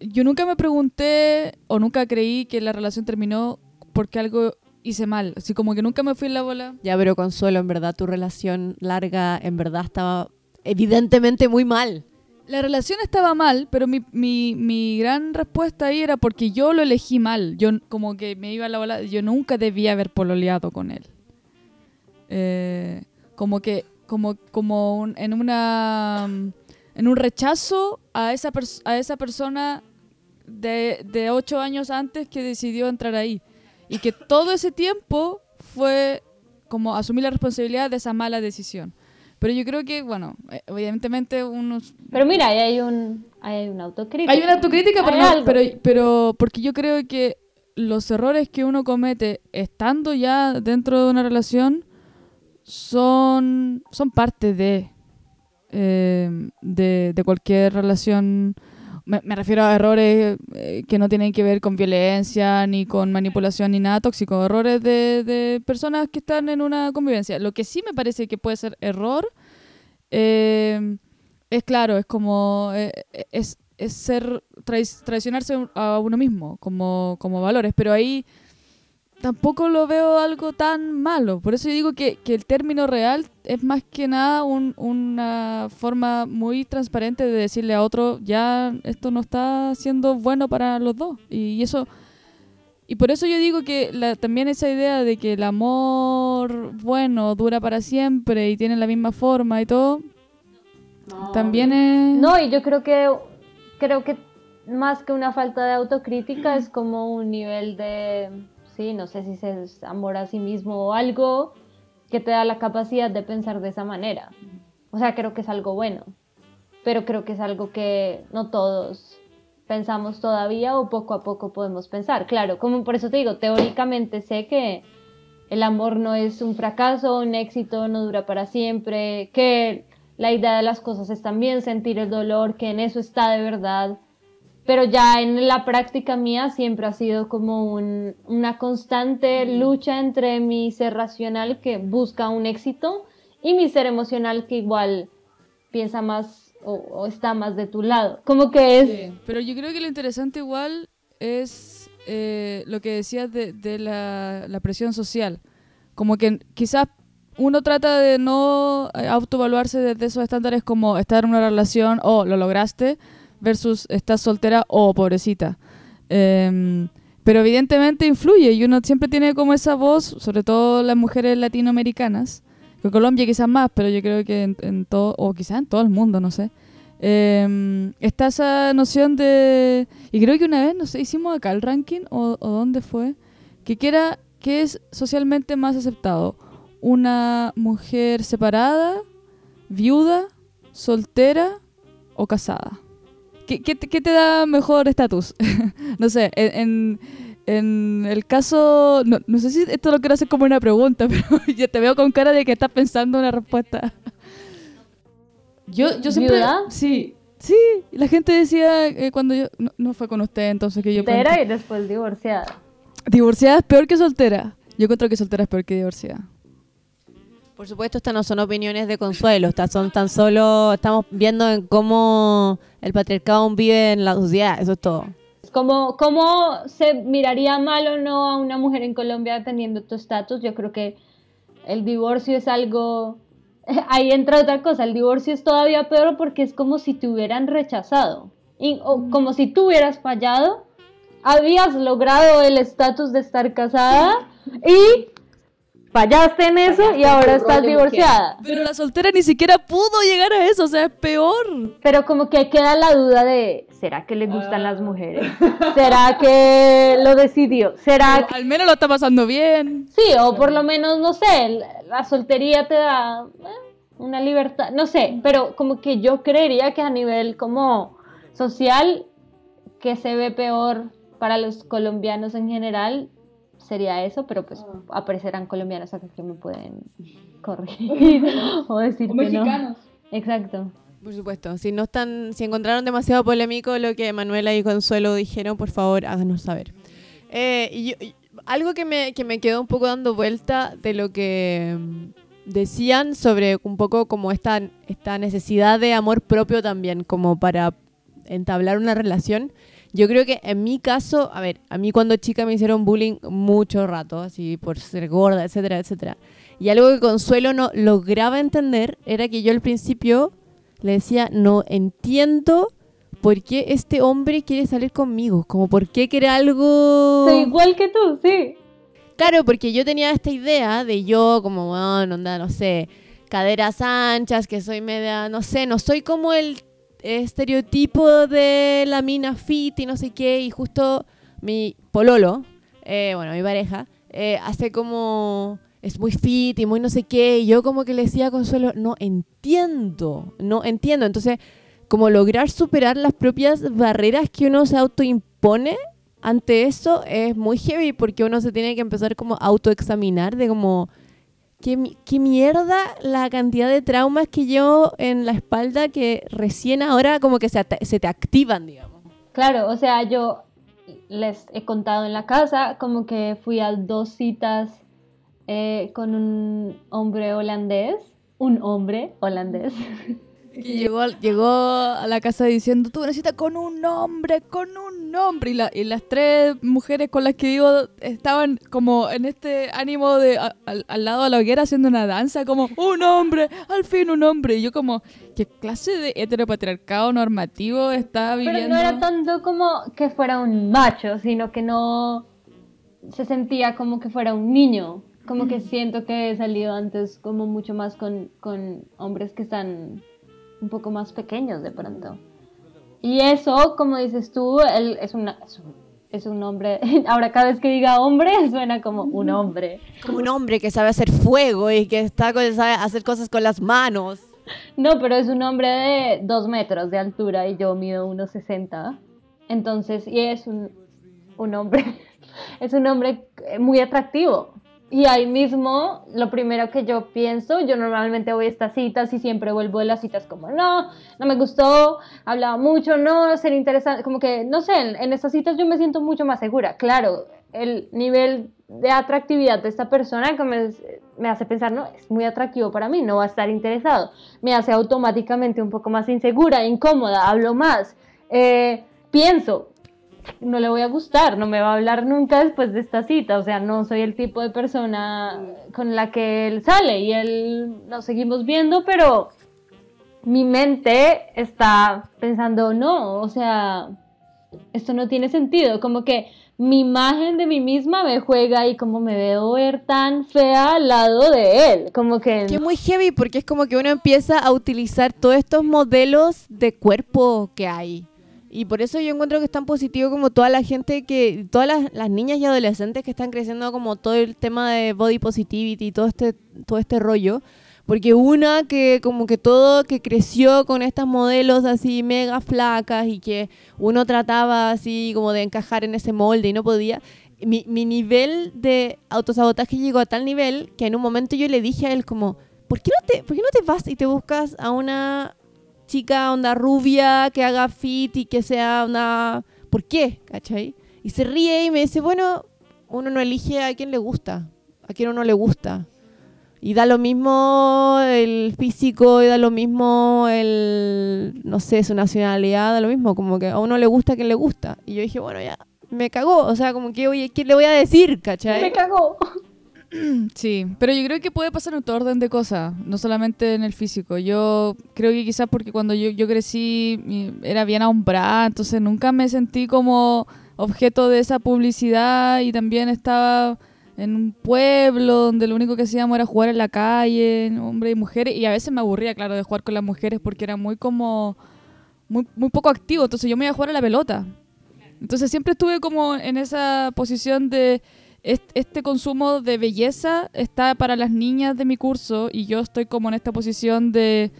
yo nunca me pregunté o nunca creí que la relación terminó porque algo hice mal. Así como que nunca me fui en la bola. Ya, pero Consuelo, en verdad tu relación larga en verdad estaba evidentemente muy mal. La relación estaba mal, pero mi, mi, mi gran respuesta ahí era porque yo lo elegí mal. Yo como que me iba a la bola, yo nunca debía haber pololeado con él. Eh, como que, como, como en una en un rechazo a esa, a esa persona de, de ocho años antes que decidió entrar ahí. Y que todo ese tiempo fue como asumir la responsabilidad de esa mala decisión. Pero yo creo que, bueno, eh, evidentemente unos... Pero mira, ahí hay, un, hay una autocrítica. Hay una autocrítica, pero, pero, pero porque yo creo que los errores que uno comete estando ya dentro de una relación son, son parte de, eh, de, cualquier relación. Me, refiero a errores eh, que no tienen que ver con violencia, ni con manipulación, ni nada tóxico. Errores de, de personas que están en una convivencia. Lo que sí me parece que puede ser error eh, es claro, es como. es, es ser traicionarse a uno mismo como, como valores. Pero ahí tampoco lo veo algo tan malo. Por eso yo digo que, el término real es más que nada una forma muy transparente de decirle a otro, ya esto no está siendo bueno para los dos. Y, eso... Y por eso yo digo que también esa idea de que el amor bueno dura para siempre y tiene la misma forma y todo, también es... No, y yo creo que, creo que más que una falta de autocrítica es como un nivel de ¿sí? No sé si es amor a sí mismo o algo que te da la capacidad de pensar de esa manera. O sea, creo que es algo bueno, pero creo que es algo que no todos pensamos todavía o poco a poco podemos pensar. Claro, como por eso te digo, teóricamente sé que el amor no es un fracaso, un éxito, no dura para siempre, que la idea de las cosas es también sentir el dolor, que en eso está de verdad pero ya en la práctica mía siempre ha sido como una constante lucha entre mi ser racional que busca un éxito y mi ser emocional que igual piensa más o, o está más de tu lado. Como que es... Pero yo creo que lo interesante igual es eh, lo que decías de, de la, la presión social. Como que quizás uno trata de no eh, autoevaluarse desde esos estándares como estar en una relación o lo lograste versus estás soltera o pobrecita. Em, pero evidentemente influye y uno siempre tiene como esa voz, sobre todo las mujeres latinoamericanas, que Colombia quizás más, pero yo creo que en, en todo, o quizás en todo el mundo, no sé. Em, está esa noción de, y creo que una vez, no sé, hicimos acá el ranking o, o dónde fue, que que es socialmente más aceptado, una mujer separada, viuda, soltera o casada. ¿Qué, qué te- qué te da mejor estatus? no sé, en, en, el caso, no, no sé si esto lo quiero hacer como una pregunta, pero ya te veo con cara de que estás pensando una respuesta. Yo, yo siempre... ¿Viuda? Sí, sí, la gente decía eh, cuando yo... No, no fue con usted entonces que yo... soltera y después divorciada. Divorciada es peor que soltera. Yo encuentro que soltera es peor que divorciada. Por supuesto, estas no son opiniones de consuelo, estas son tan solo, estamos viendo en cómo el patriarcado vive en la sociedad, eso es todo. Como, ¿Cómo se miraría mal o no a una mujer en Colombia dependiendo de tu estatus? Yo creo que el divorcio es algo... Ahí entra otra cosa, el divorcio es todavía peor porque es como si te hubieran rechazado. Y- o como si tú hubieras fallado, habías logrado el estatus de estar casada y fallaste en eso y ahora estás divorciada. Pero la soltera ni siquiera pudo llegar a eso, o sea, es peor. Pero como que queda la duda de, ¿será que le gustan las mujeres? ¿Será que lo decidió? ¿Será que Al menos lo está pasando bien. sí? O por lo menos, no sé, la- la soltería te da eh, una libertad, no sé, pero como que yo creería que a nivel como social, que se ve peor para los colombianos en general, sería eso, pero pues aparecerán colombianos acá que me pueden corregir o decir que no. Exacto. Por supuesto, si no están, si encontraron demasiado polémico lo que Manuela y Consuelo dijeron, por favor, háganos saber. Eh, y yo- y algo que me, que me quedó un poco dando vuelta de lo que mm, decían sobre un poco como esta, esta necesidad de amor propio también, como para entablar una relación. Yo creo que en mi caso, a ver, a mí cuando chica me hicieron bullying mucho rato, así por ser gorda, etcétera, etcétera. Y algo que Consuelo no lograba entender era que yo al principio le decía, no entiendo por qué este hombre quiere salir conmigo, como por qué quiere algo... Soy igual que tú, sí. Claro, porque yo tenía esta idea de yo como, bueno, onda, no sé, caderas anchas, que soy media, no sé, no soy como el estereotipo de la mina fit y no sé qué, y justo mi pololo, eh, bueno, mi pareja, eh, hace como, es muy fit y muy no sé qué, y yo como que le decía a Consuelo, no entiendo, no entiendo, entonces como lograr superar las propias barreras que uno se autoimpone ante eso es muy heavy porque uno se tiene que empezar como autoexaminar de como ¿qué, qué mierda la cantidad de traumas que llevo en la espalda que recién ahora como que se, se te activan, digamos. Claro, o sea, yo les he contado en la casa como que fui a dos citas eh, con un hombre holandés, un hombre holandés. Y llegó, al- llegó a la casa diciendo, tú necesitas con un hombre, con un hombre. Y, la- y las tres mujeres con las que vivo estaban como en este ánimo de a- al, al lado de la hoguera haciendo una danza, como un hombre, al fin un hombre. Y yo como, ¿qué clase de heteropatriarcado normativo está viviendo? Pero no era tanto como que fuera un macho, sino que no se sentía como que fuera un niño. Como que siento que he salido antes como mucho más con, con hombres que están un poco más pequeños de pronto. Y eso, como dices tú, él es, una, es, un, es un hombre. Ahora cada vez que diga hombre suena como un hombre. Como un hombre que sabe hacer fuego y que está con- sabe hacer cosas con las manos. No, pero es un hombre de dos metros de altura y yo mido 1,60. Entonces, y es un, un hombre, es un hombre muy atractivo. Y ahí mismo, lo primero que yo pienso, yo normalmente voy a estas citas y siempre vuelvo de las citas como, no, no me gustó, hablaba mucho, no, ser interesante, como que, no sé, en, estas citas yo me siento mucho más segura. Claro, el nivel de atractividad de esta persona que me, me, hace pensar, no, es muy atractivo para mí, no va a estar interesado. Me hace automáticamente un poco más insegura, incómoda, hablo más. Eh, pienso, no le voy a gustar, no me va a hablar nunca después de esta cita, o sea, no soy el tipo de persona con la que él sale y él nos seguimos viendo, pero mi mente está pensando, no, o sea, esto no tiene sentido, como que mi imagen de mí misma me juega y como me veo ver tan fea al lado de él, como que... Que muy heavy porque es como que uno empieza a utilizar todos estos modelos de cuerpo que hay. Y por eso yo encuentro que es tan positivo como toda la gente que, todas las, las, niñas y adolescentes que están creciendo como todo el tema de body positivity y todo este, todo este rollo. Porque una que como que todo, que creció con estas modelos así mega flacas y que uno trataba así como de encajar en ese molde y no podía. Mi, mi nivel de autosabotaje llegó a tal nivel que en un momento yo le dije a él como, ¿por qué no te, por qué no te vas y te buscas a una chica onda rubia que haga fit y que sea una... ¿Por qué? ¿Cachai? Y se ríe y me dice, bueno, uno no elige a quien le gusta, a quien uno le gusta. Y da lo mismo el físico, y da lo mismo el, no sé, su nacionalidad, da lo mismo, como que a uno le gusta a quien le gusta. Y yo dije, bueno, ya, me cagó, o sea, como que, oye, ¿qué le voy a decir, cachai? Me cagó. Sí, pero yo creo que puede pasar en todo orden de cosas, no solamente en el físico. Yo creo que quizás porque cuando yo, crecí era bien ahombrada, entonces nunca me sentí como objeto de esa publicidad y también estaba en un pueblo donde lo único que hacíamos era jugar en la calle, hombres y mujeres, y a veces me aburría, claro, de jugar con las mujeres porque era muy como, muy, muy poco activo, entonces yo me iba a jugar a la pelota. Entonces siempre estuve como en esa posición de este consumo de belleza está para las niñas de mi curso y yo estoy como en esta posición de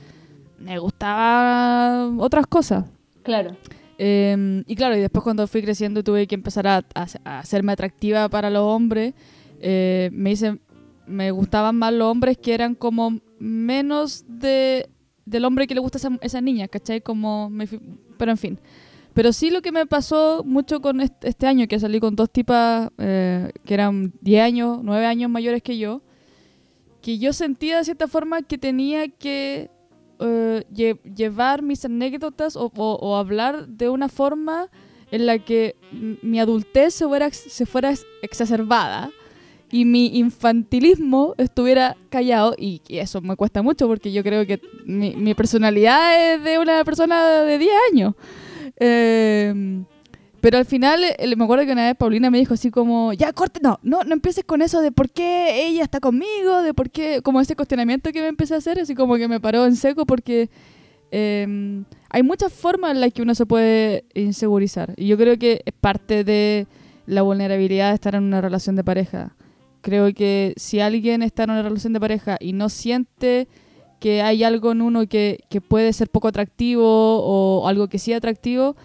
me gustaba otras cosas. Claro. Em, y claro, y después cuando fui creciendo tuve que empezar a, hacerme atractiva para los hombres. Eh, me hice, me gustaban más los hombres que eran como menos de, del hombre que le gusta a esa, esa niña, ¿cachai? Como pero en fin. Pero sí lo que me pasó mucho con este, año, que salí con dos tipas eh, que eran 10 años, 9 años mayores que yo, que yo sentía de cierta forma que tenía que eh, llevar mis anécdotas o, hablar de una forma en la que mi adultez se fuera, se exacerbada y mi infantilismo estuviera callado y, eso me cuesta mucho porque yo creo que mi, mi personalidad es de una persona de 10 años. Em, pero al final, eh, me acuerdo que una vez Paulina me dijo así como, ya corte, no, no, no empieces con eso de por qué ella está conmigo, de por qué, como ese cuestionamiento que me empecé a hacer, así como que me paró en seco porque em, hay muchas formas en las que uno se puede insegurizar. Y yo creo que es parte de la vulnerabilidad de estar en una relación de pareja. Creo que si alguien está en una relación de pareja y no siente que hay algo en uno que, que puede ser poco atractivo o algo que sí es atractivo,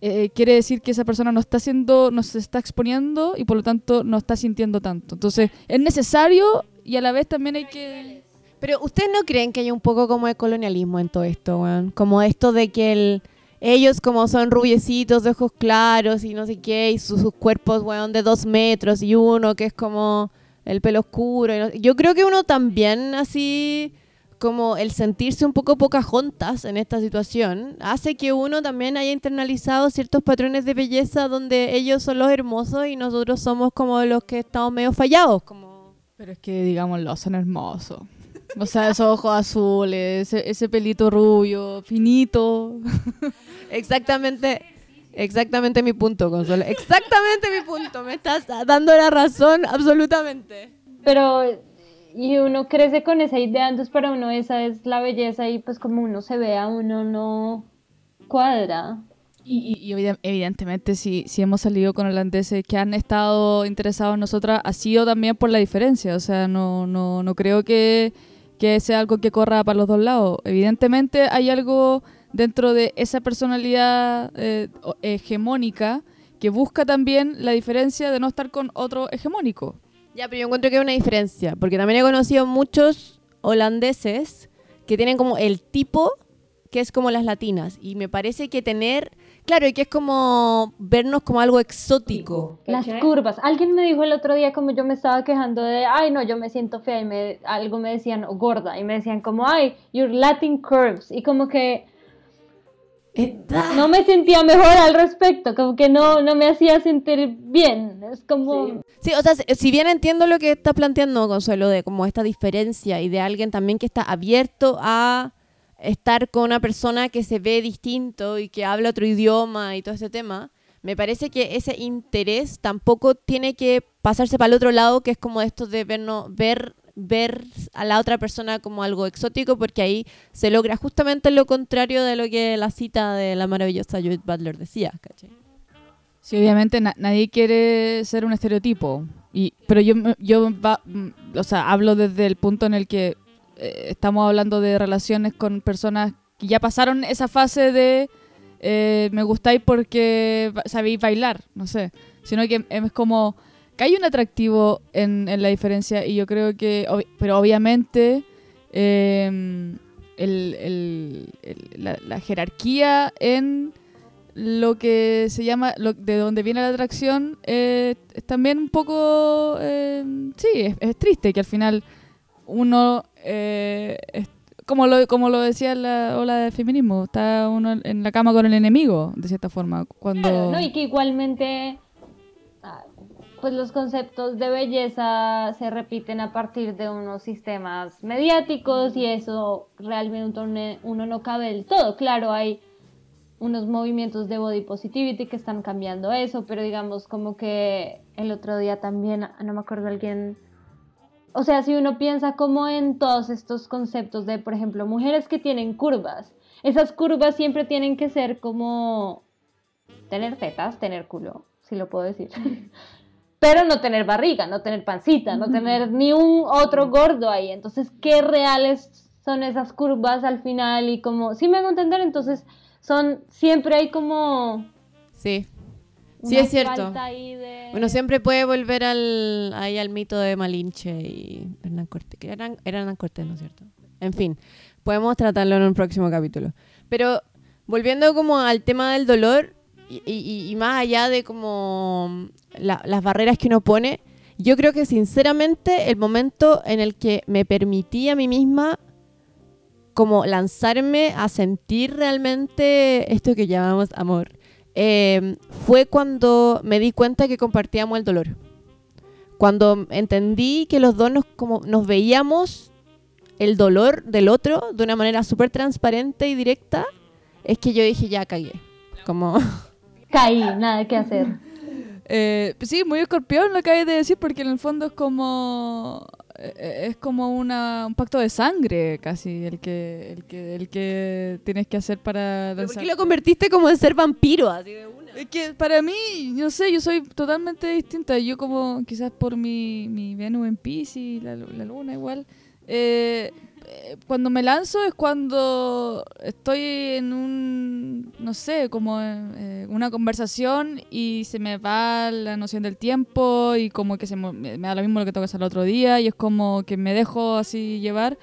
eh, quiere decir que esa persona no está haciendo, no se está exponiendo y por lo tanto no está sintiendo tanto. Entonces es necesario y a la vez también hay que... Pero ustedes no creen que hay un poco como de colonialismo en todo esto, weón? Como esto de que el, ellos como son rubiecitos de ojos claros y no sé qué, y sus, cuerpos, weón, de dos metros y uno que es como el pelo oscuro. yo creo que uno también así como el sentirse un poco juntas en esta situación hace que uno también haya internalizado ciertos patrones de belleza donde ellos son los hermosos y nosotros somos como los que estamos medio fallados. Como... Pero es que, digámoslo, son hermosos. O sea, esos ojos azules, ese, pelito rubio, finito. Exactamente. Exactamente mi punto, Consuelo. Exactamente mi punto. Me estás dando la razón absolutamente. Pero y uno crece con esa idea, entonces para uno esa es la belleza y pues como uno se ve a uno no cuadra. Y, evidentemente si, si hemos salido con holandeses que han estado interesados en nosotras, ha sido también por la diferencia, o sea, no, no, no creo que, que sea algo que corra para los dos lados. Evidentemente hay algo dentro de esa personalidad eh, hegemónica que busca también la diferencia de no estar con otro hegemónico. Ya, pero yo encuentro que hay una diferencia, porque también he conocido muchos holandeses que tienen como el tipo que es como las latinas. Y me parece que tener, claro, y que es como vernos como algo exótico. Las curvas. Alguien me dijo el otro día como yo me estaba quejando de, ay no, yo me siento fea y me, algo me decían, o gorda, y me decían como, ay, your Latin curves. Y como que no me sentía mejor al respecto, como que no, no me hacía sentir bien. Es como... Sí, o sea, si- bien entiendo lo que está planteando Consuelo de como esta diferencia y de alguien también que está abierto a estar con una persona que se ve distinto y que habla otro idioma y todo ese tema, me parece que ese interés tampoco tiene que pasarse para el otro lado, que es como esto de vernos, ver, ver a la otra persona como algo exótico, porque ahí se logra justamente lo contrario de lo que la cita de la maravillosa Judith Butler decía. Sí, obviamente na- nadie quiere ser un estereotipo. Y, pero yo, yo va- mm, o sea, hablo desde el punto en el que eh, estamos hablando de relaciones con personas que ya pasaron esa fase de eh, me gustáis porque sabéis bailar, no sé. Sino que es como que hay un atractivo en, la diferencia y yo creo que, obvi- pero obviamente eh, el- la, la jerarquía en lo que se llama, lo, de donde viene la atracción, eh, es también un poco, eh, sí, es, triste que al final uno, eh, como, lo, como lo decía la ola de feminismo, está uno en la cama con el enemigo, de cierta forma, cuando... ¿no? Y que igualmente, pues los conceptos de belleza se repiten a partir de unos sistemas mediáticos y eso realmente uno, no cabe del todo. Claro, hay unos movimientos de body positivity que están cambiando eso, pero digamos como que el otro día también, no me acuerdo alguien, o sea, si uno piensa como en todos estos conceptos de, por ejemplo, mujeres que tienen curvas, esas curvas siempre tienen que ser como tener tetas, tener culo, si lo puedo decir. Pero no tener barriga, no tener pancita, no tener ni un otro gordo ahí. Entonces, ¿qué reales son esas curvas al final? Y como, si me hago entender, entonces son, siempre hay como... Sí. Sí, es cierto. de- Uno siempre puede volver al, ahí al mito de Malinche y Hernán Cortés. Que eran, era Hernán Cortés, ¿no es cierto? En fin, podemos tratarlo en un próximo capítulo. Pero volviendo como al tema del dolor y, más allá de como la- las barreras que uno pone, yo creo que sinceramente el momento en el que me permití a mí misma como lanzarme a sentir realmente esto que llamamos amor, eh, fue cuando me di cuenta que compartíamos el dolor. Cuando entendí que los dos nos, como, nos veíamos el dolor del otro de una manera súper transparente y directa, es que yo dije, ya cagué. Como, Caí, nada que hacer. Eh, sí, muy escorpión lo que hay de decir, porque en el fondo es como eh, es como una, un pacto de sangre casi el que el que el que tienes que hacer para ¿por qué lo convertiste como en ser vampiro? Así de una? Es que para mí, no sé, yo soy totalmente distinta. Yo como quizás por mi, mi Venus en Pisces y la, la luna igual. eh, cuando me lanzo es cuando estoy en un, no sé, como eh, una conversación y se me va la noción del tiempo y como que se me, me da lo mismo lo que tengo que hacer el otro día y es como que me dejo así llevar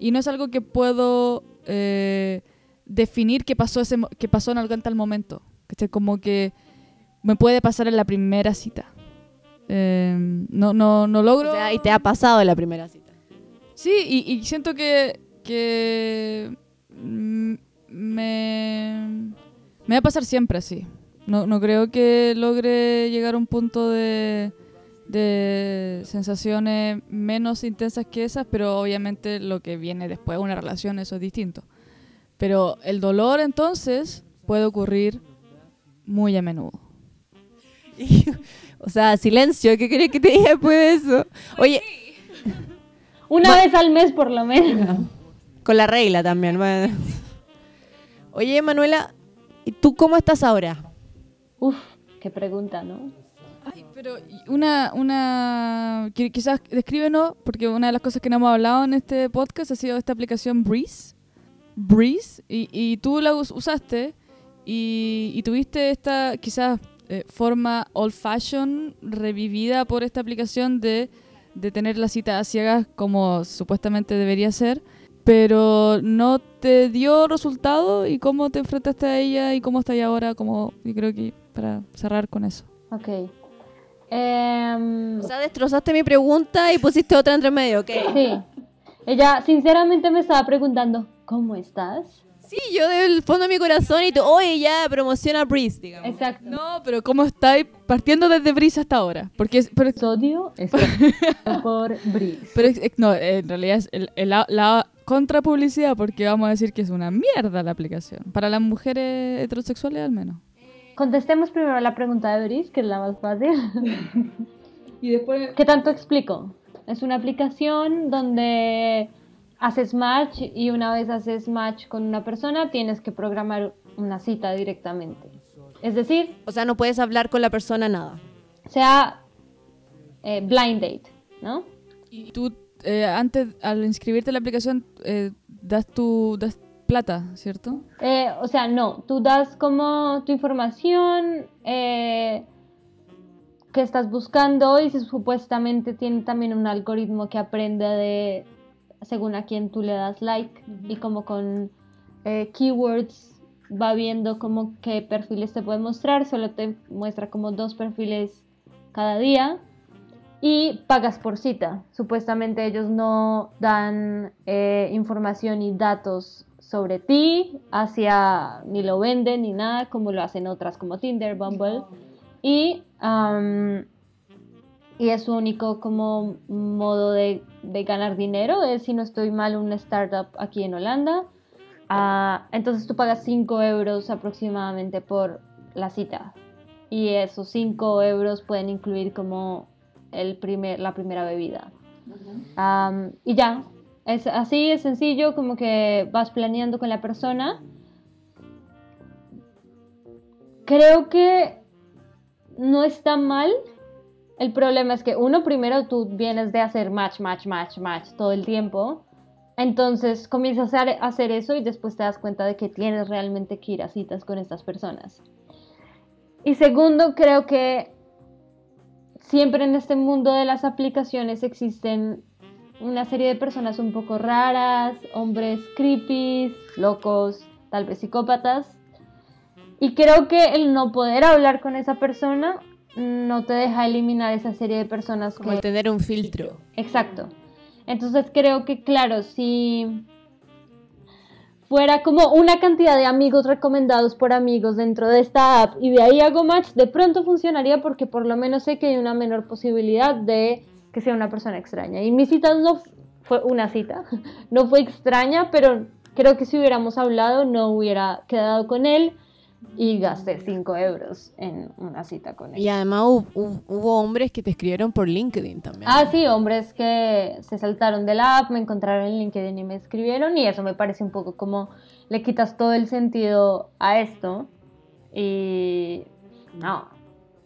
y no es algo que puedo eh, definir que pasó, ese, que pasó en algún tal momento. ¿cachai? Como que me puede pasar en la primera cita. Eh, no, no, no logro... O sea, y te ha pasado la primera cita. Sí, y, y siento que, que mm, me, me va a pasar siempre así. No, no creo que logre llegar a un punto de, de sensaciones menos intensas que esas, pero obviamente lo que viene después de una relación, eso es distinto. Pero el dolor entonces puede ocurrir muy a menudo. O sea, silencio, ¿qué querés que te diga después de eso? Oye, Una Ma- vez al mes por lo menos. con la regla también. bueno. Oye, Manuela, ¿y tú cómo estás ahora? Uf, qué pregunta, ¿no? Ay, pero una, una, qui- quizás descríbenos, porque una de las cosas que no hemos hablado en este podcast ha sido esta aplicación Breeze. Breeze, y, y tú la us- usaste y, y tuviste esta quizás eh, forma old fashion revivida por esta aplicación de, de tener la cita a ciegas como supuestamente debería ser. pero no te dio resultado y cómo te enfrentaste a ella y cómo está ahí ahora, como yo creo que para cerrar con eso. Ok. Em, O sea, destrozaste mi pregunta y pusiste otra entre medio, ¿ok? sí. Ella sinceramente me estaba preguntando, ¿cómo estás? Sí, yo del fondo de mi corazón y tú, oye, ya, promociona Breeze, digamos. Exacto. No, pero ¿cómo estáis partiendo desde Brisa hasta ahora? Porque es, pero, Sodio es por Breeze. pero es- es- no, en realidad es el- el- la, la contrapublicidad porque vamos a decir que es una mierda la aplicación. Para las mujeres heterosexuales al menos. Contestemos primero la pregunta de Breeze, que es la más fácil. Y después. ¿Qué tanto explico? Es una aplicación donde haces match y una vez haces match con una persona tienes que programar una cita directamente. Es decir, O sea, no puedes hablar con la persona nada. sea eh, blind date, ¿no? Y tú, eh, antes, al inscribirte en la aplicación, eh, das tu das plata, ¿cierto? Eh, o sea, no, tú das como tu información eh, que estás buscando y se- supuestamente tiene también un algoritmo que aprende de según a quién tú le das like. Y como con eh, keywords va viendo como qué perfiles te puede mostrar, solo te muestra como dos perfiles cada día. Y pagas por cita. Supuestamente ellos no dan eh, información y datos sobre ti hacia ni lo venden ni nada como lo hacen otras como Tinder, Bumble. Y y es su único como modo de, de ganar dinero es si no estoy mal una startup aquí en Holanda Ah, entonces tú pagas 5 euros aproximadamente por la cita y esos 5 euros pueden incluir como el primer, la primera bebida y ya, es así, es sencillo, como que vas planeando con la persona. Creo que no está mal. El problema es que uno, primero tú vienes de hacer match, match, match, match todo el tiempo. Entonces comienzas a hacer, eso y después te das cuenta de que tienes realmente que ir a citas con estas personas. Y segundo, creo que siempre en este mundo de las aplicaciones existen una serie de personas un poco raras, hombres creepy, locos, tal vez psicópatas. Y creo que el no poder hablar con esa persona no te deja eliminar esa serie de personas Como que... tener un filtro. Exacto. Entonces creo que, claro, si fuera como una cantidad de amigos recomendados por amigos dentro de esta app y de ahí hago match, de pronto funcionaría porque por lo menos sé que hay una menor posibilidad de que sea una persona extraña. Y mi cita no fue una cita, no fue extraña, pero creo que si hubiéramos hablado no hubiera quedado con él y gasté 5 euros en una cita con él. Y además hu- hu- hubo hombres que te escribieron por LinkedIn también. Ah, sí, hombres que se saltaron de la app, me encontraron en LinkedIn y me escribieron y eso me parece un poco como le quitas todo el sentido a esto y no.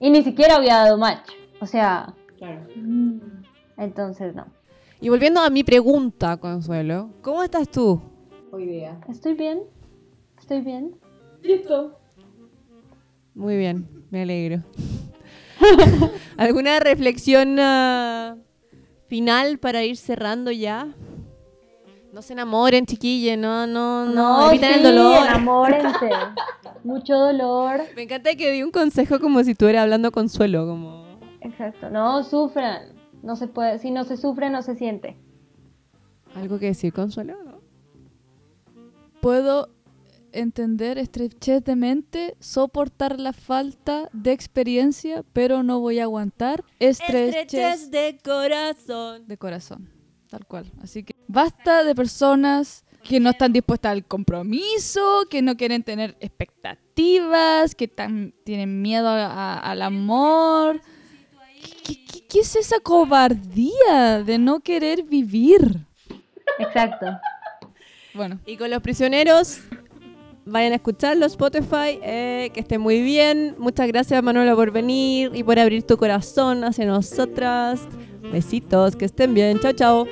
Y ni siquiera había dado match, o sea, Claro. entonces no. Y volviendo a mi pregunta, Consuelo, ¿cómo estás tú? Hoy día. Estoy bien, estoy bien. Listo. Muy bien, me alegro. ¿Alguna reflexión ah, final para ir cerrando ya? No se enamoren, chiquillos, no, no, no, eviten sí, el dolor. enamórense. Mucho dolor. Me encanta que di un consejo como si estuviera hablando Consuelo, como... Exacto, no sufran. No se puede, si no se sufre, no se siente. ¿Algo que decir, Consuelo? ¿no? Puedo entender estrechez de mente, soportar la falta de experiencia, pero no voy a aguantar estrechez de corazón. de corazón. Tal cual. Así que basta de personas que no están dispuestas al compromiso, que no quieren tener expectativas, que tan- tienen miedo a- a- al amor. ¿Qué, qué- qué es esa cobardía de no querer vivir? Exacto. Bueno, Y con los prisioneros, vayan a escucharlo, Spotify, eh, que estén muy bien. Muchas gracias, Manuela, por venir y por abrir tu corazón hacia nosotras. Besitos, que estén bien. Chao, chao.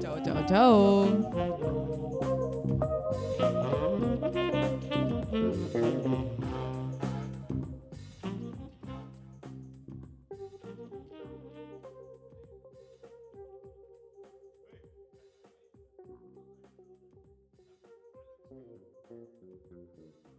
chao, chao, chao.